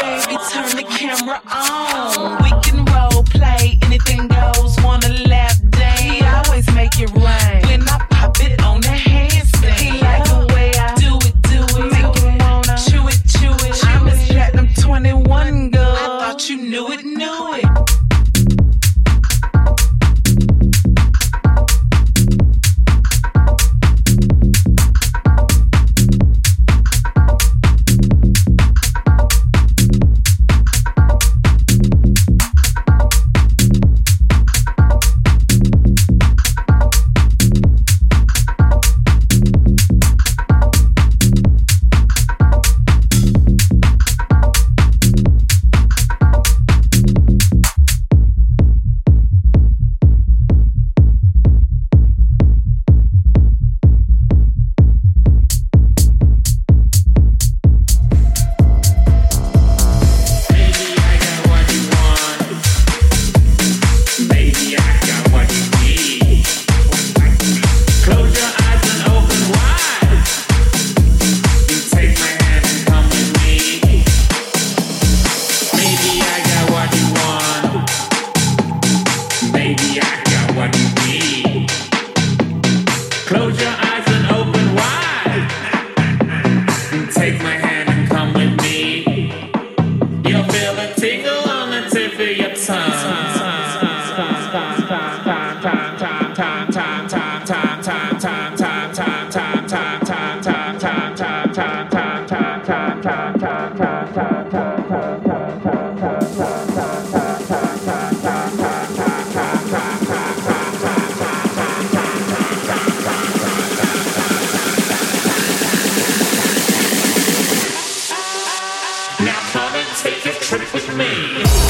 baby, turn the camera on. Trip with me.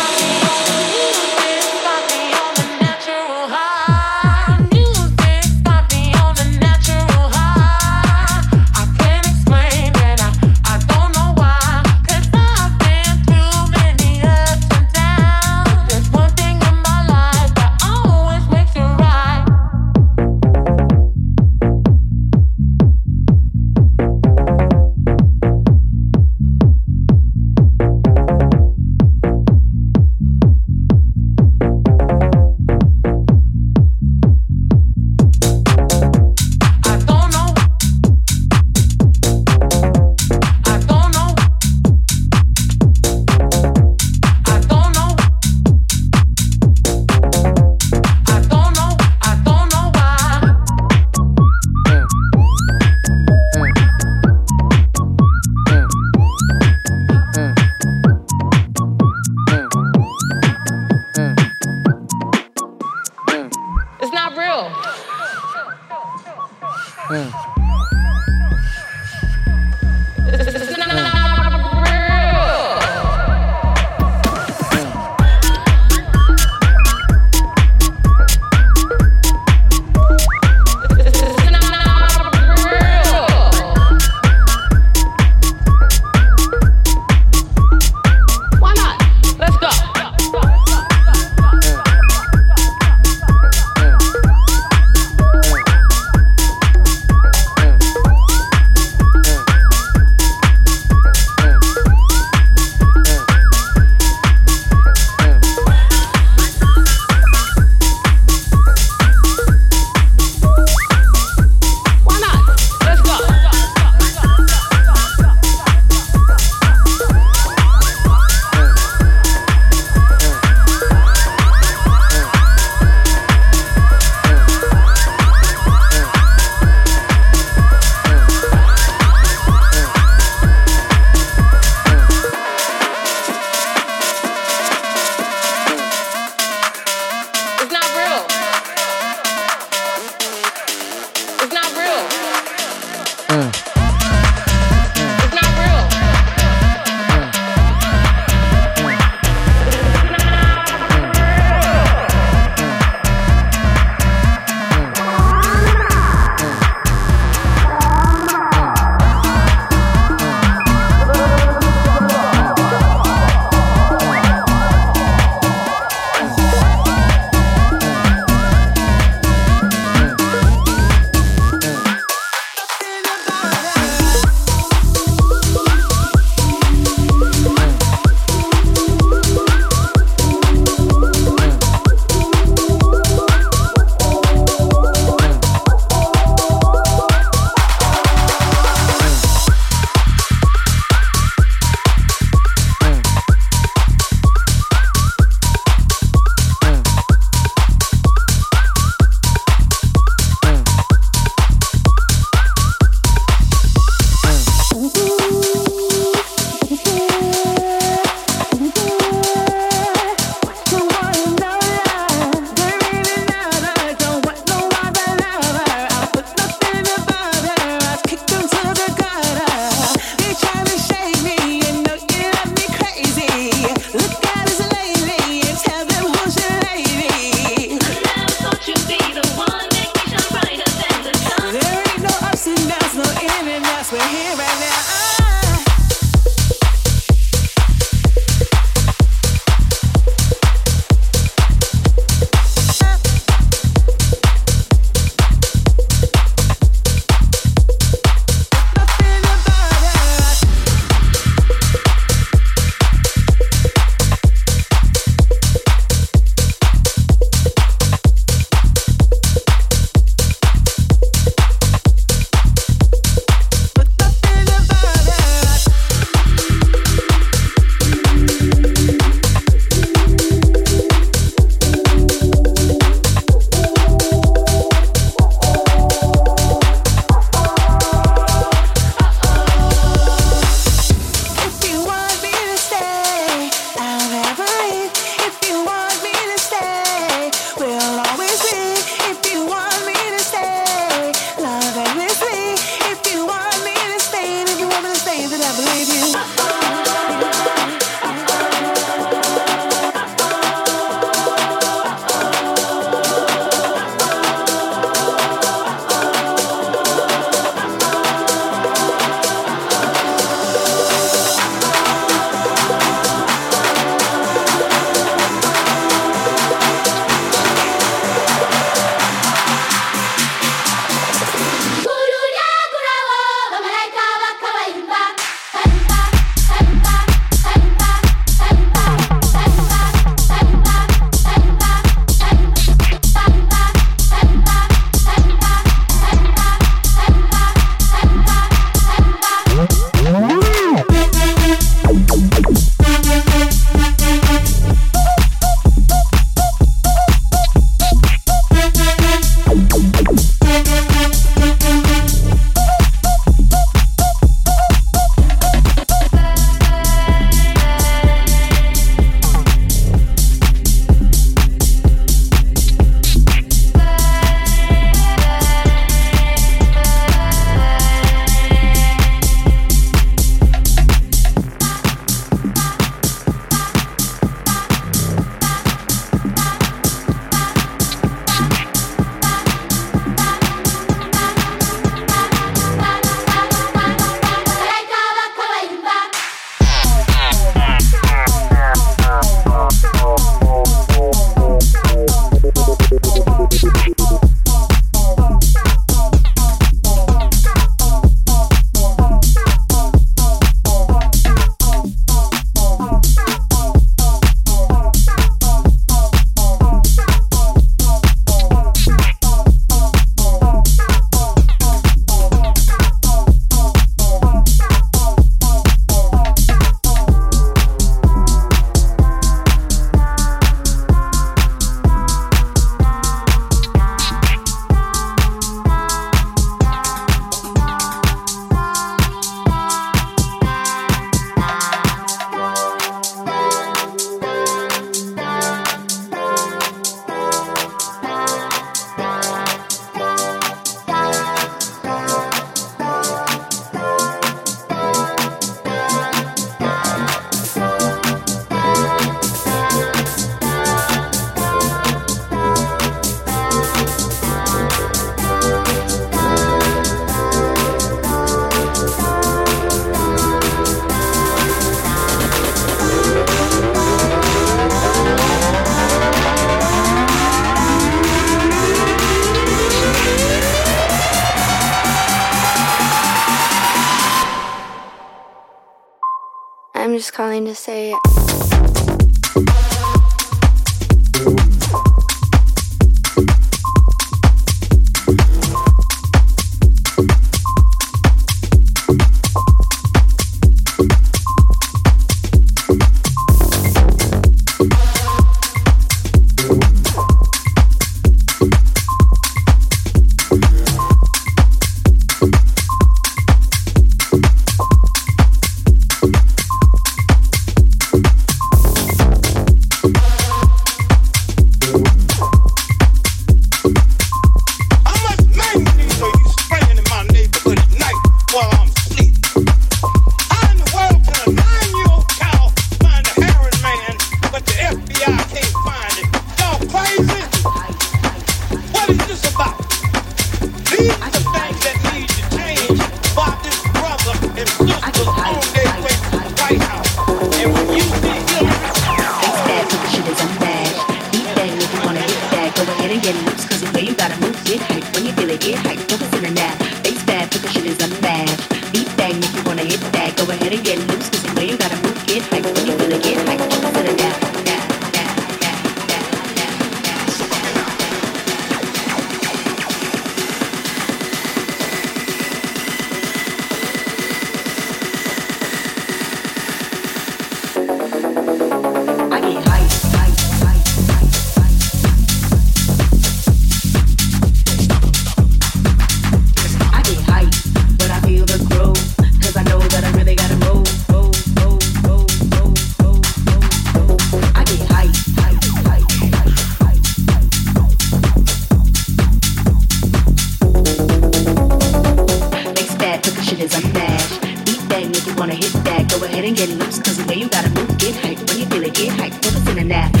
Cause the way you gotta move, get hype. When you feel it, get hype. Focusing on that.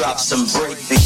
drop some breakbeat.